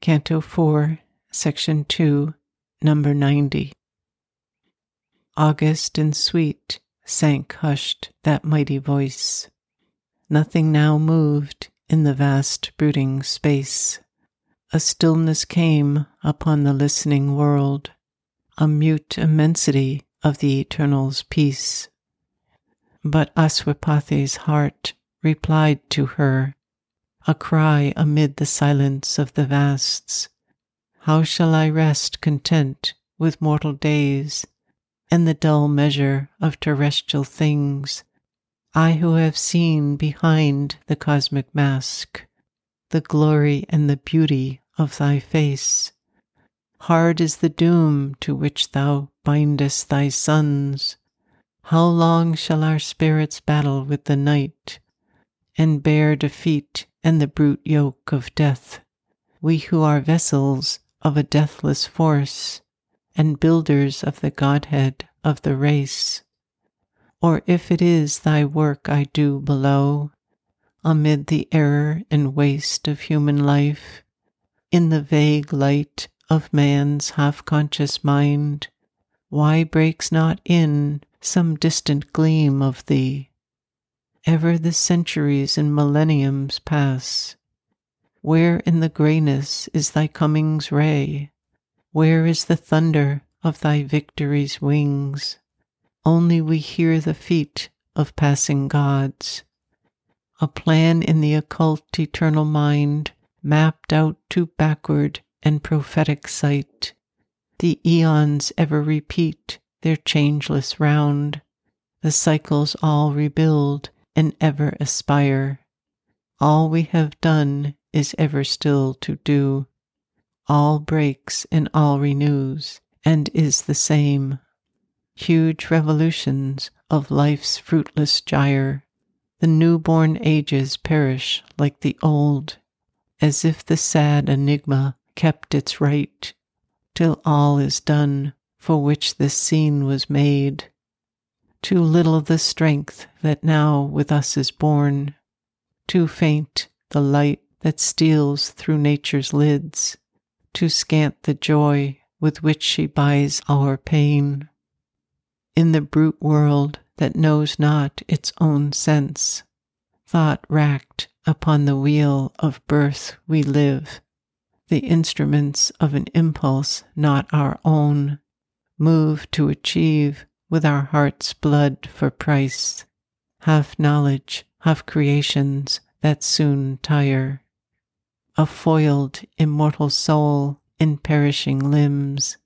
Canto 4, Section 2, Number 90. August and sweet sank hushed that mighty voice. Nothing now moved in the vast brooding space. A stillness came upon the listening world, a mute immensity of the Eternal's peace. But Aswapati's heart replied to her, a cry amid the silence of the vasts. How shall I rest content with mortal days and the dull measure of terrestrial things? I who have seen behind the cosmic mask the glory and the beauty of thy face. Hard is the doom to which thou bindest thy sons. How long shall our spirits battle with the night and bear defeat and the brute yoke of death? We who are vessels of a deathless force and builders of the Godhead of the race. Or if it is thy work I do below, amid the error and waste of human life, in the vague light of man's half conscious mind, why breaks not in some distant gleam of thee? Ever the centuries and millenniums pass. Where in the grayness is thy coming's ray? Where is the thunder of thy victory's wings? Only we hear the feet of passing gods. A plan in the occult eternal mind, mapped out to backward and prophetic sight. The eons ever repeat their changeless round. The cycles all rebuild and ever aspire. All we have done is ever still to do. All breaks and all renews and is the same huge revolutions of life's fruitless gyre. The newborn ages perish like the old, as if the sad enigma kept its right, till all is done for which this scene was made. Too little the strength that now with us is born, too faint the light that steals through nature's lids, too scant the joy with which she buys our pain in the brute world that knows not its own sense. Thought racked upon the wheel of birth we live, the instruments of an impulse not our own, move to achieve with our heart's blood for price, half knowledge, half creations that soon tire. A foiled, immortal soul in perishing limbs,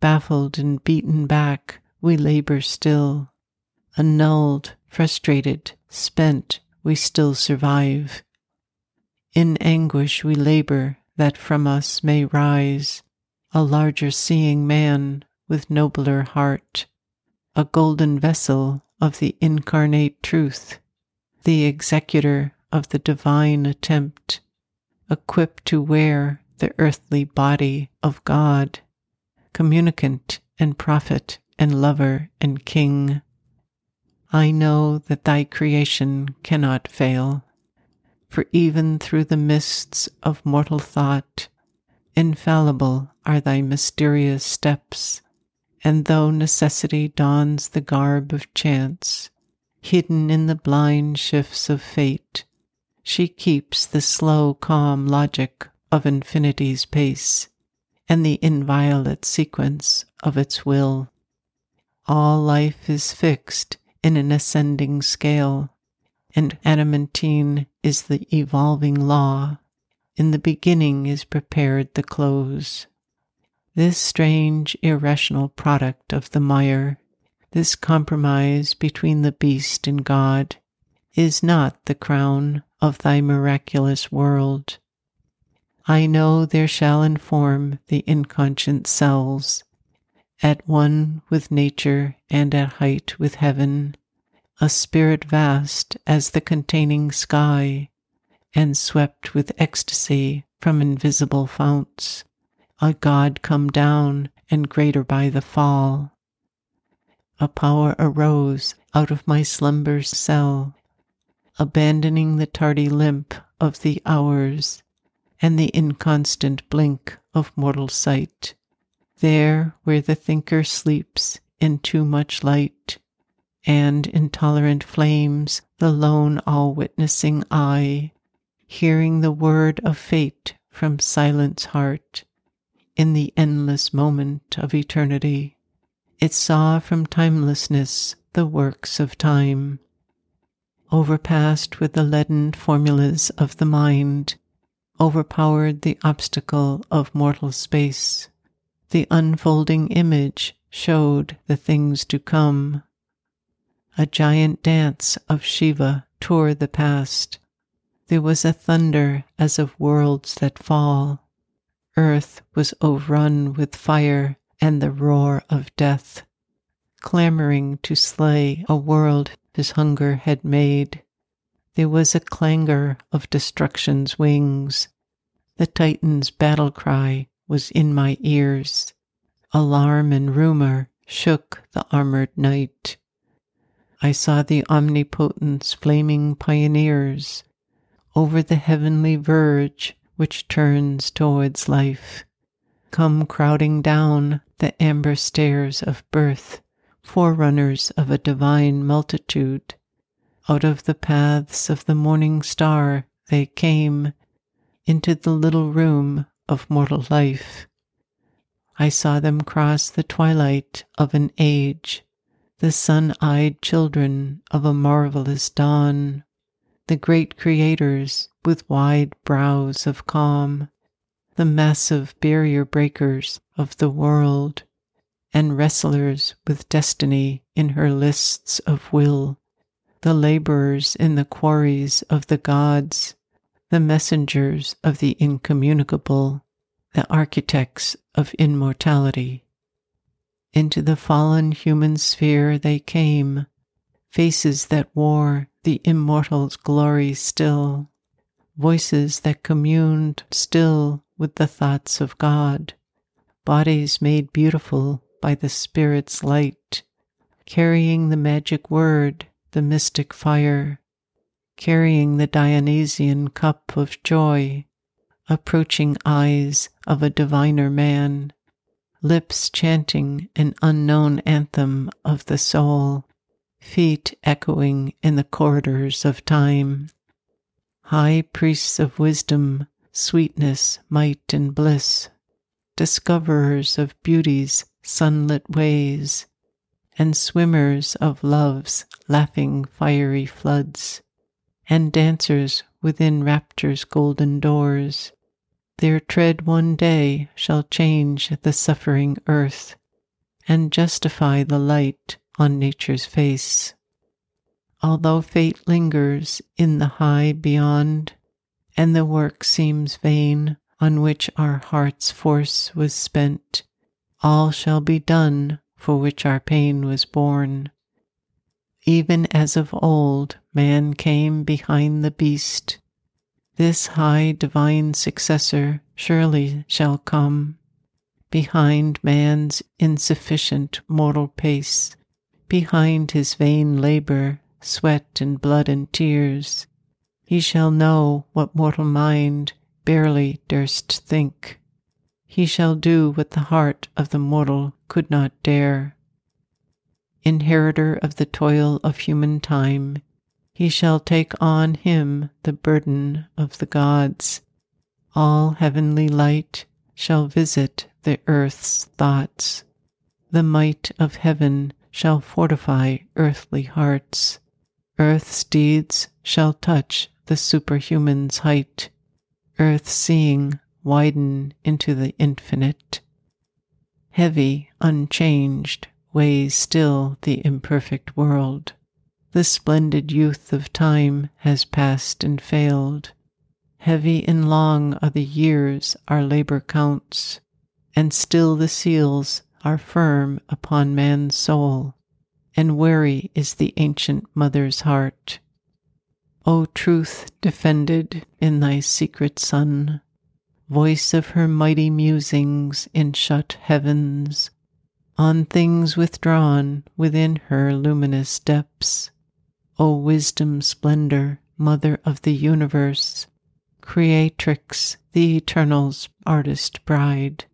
baffled and beaten back we labor still. Annulled, frustrated, spent, we still survive. In anguish we labor that from us may rise a larger seeing man with nobler heart, a golden vessel of the incarnate truth, the executor of the divine attempt, equipped to wear the earthly body of God, communicant and prophet and lover and king. I know that thy creation cannot fail, for even through the mists of mortal thought, infallible are thy mysterious steps, and though necessity dons the garb of chance, hidden in the blind shifts of fate, she keeps the slow, calm logic of infinity's pace and the inviolate sequence of its will. All life is fixed in an ascending scale, and adamantine is the evolving law. In the beginning is prepared the close. This strange, irrational product of the mire, this compromise between the beast and God, is not the crown of thy miraculous world. I know there shall inform the inconscient cells at one with nature and at height with heaven, a spirit vast as the containing sky, and swept with ecstasy from invisible founts, a God come down and greater by the fall. A power arose out of my slumber's cell, abandoning the tardy limp of the hours, and the inconstant blink of mortal sight. There where the thinker sleeps in too much light, and intolerant flames the lone all witnessing eye, hearing the word of fate from silence heart, in the endless moment of eternity. It saw from timelessness the works of time, overpassed with the leaden formulas of the mind, overpowered the obstacle of mortal space. The unfolding image showed the things to come. A giant dance of Shiva tore the past. There was a thunder as of worlds that fall. Earth was overrun with fire and the roar of death, clamoring to slay a world his hunger had made. There was a clangor of destruction's wings. The Titan's battle cry was in my ears. Alarm and rumor shook the armored night. I saw the omnipotent's flaming pioneers over the heavenly verge which turns towards life come crowding down the amber stairs of birth, forerunners of a divine multitude. Out of the paths of the morning star they came into the little room of mortal life. I saw them cross the twilight of an age, the sun eyed children of a marvelous dawn, the great creators with wide brows of calm the massive barrier breakers of the world, and wrestlers with destiny in her lists of will, the laborers in the quarries of the gods, the messengers of the incommunicable, the architects of immortality. Into the fallen human sphere they came, faces that wore the immortal's glory still, voices that communed still with the thoughts of God, bodies made beautiful by the Spirit's light, carrying the magic word, the mystic fire, carrying the Dionysian cup of joy, approaching eyes of a diviner man, lips chanting an unknown anthem of the soul, feet echoing in the corridors of time. High priests of wisdom sweetness, might, and bliss, discoverers of beauty's sunlit ways, and swimmers of love's laughing fiery floods, and dancers within rapture's golden doors. Their tread one day shall change the suffering earth and justify the light on nature's face. Although fate lingers in the high beyond, and the work seems vain on which our heart's force was spent. All shall be done for which our pain was born. Even as of old man came behind the beast, this high divine successor surely shall come behind man's insufficient mortal pace, behind his vain labor, sweat and blood and tears, he shall know what mortal mind barely durst think. He shall do what the heart of the mortal could not dare. Inheritor of the toil of human time, he shall take on him the burden of the gods. All heavenly light shall visit the earth's thoughts. The might of heaven shall fortify earthly hearts. Earth's deeds shall touch the superhuman's height, earth seeing widen into the infinite. Heavy, unchanged, weighs still the imperfect world. The splendid youth of time has passed and failed. Heavy and long are the years our labor counts, and still the seals are firm upon man's soul, and weary is the ancient mother's heart. O truth defended in thy secret sun, voice of her mighty musings in shut heavens, on things withdrawn within her luminous depths, O wisdom splendor, mother of the universe, Creatrix, the Eternal's artist bride.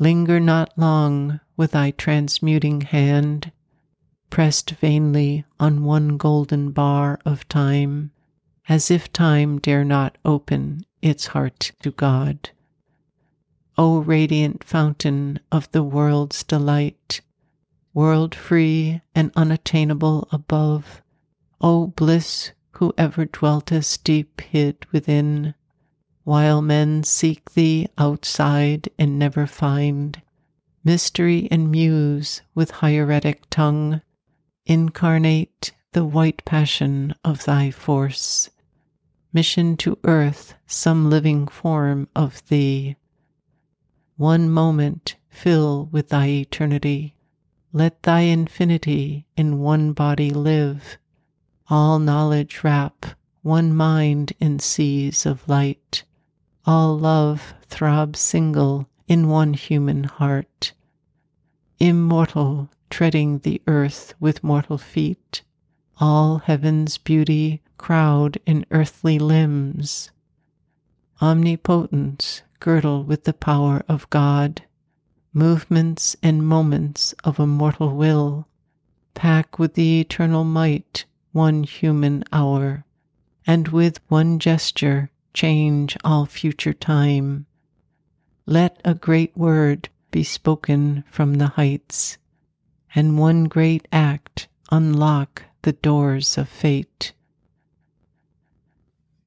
Linger not long with thy transmuting hand, pressed vainly on one golden bar of time, as if time dare not open its heart to God. O radiant fountain of the world's delight, world free and unattainable above, O bliss who ever dweltest deep hid within, while men seek thee outside and never find, mystery and muse with hieratic tongue, incarnate the white passion of thy force, mission to earth some living form of thee. One moment fill with thy eternity, let thy infinity in one body live all knowledge wrap one mind in seas of light. All love throbs single in one human heart. Immortal, treading the earth with mortal feet. All heaven's beauty crowd in earthly limbs. Omnipotence girdle with the power of God. Movements and moments of a mortal will. Pack with the eternal might one human hour, and with one gesture change all future time. Let a great word be spoken from the heights, and one great act unlock the doors of fate.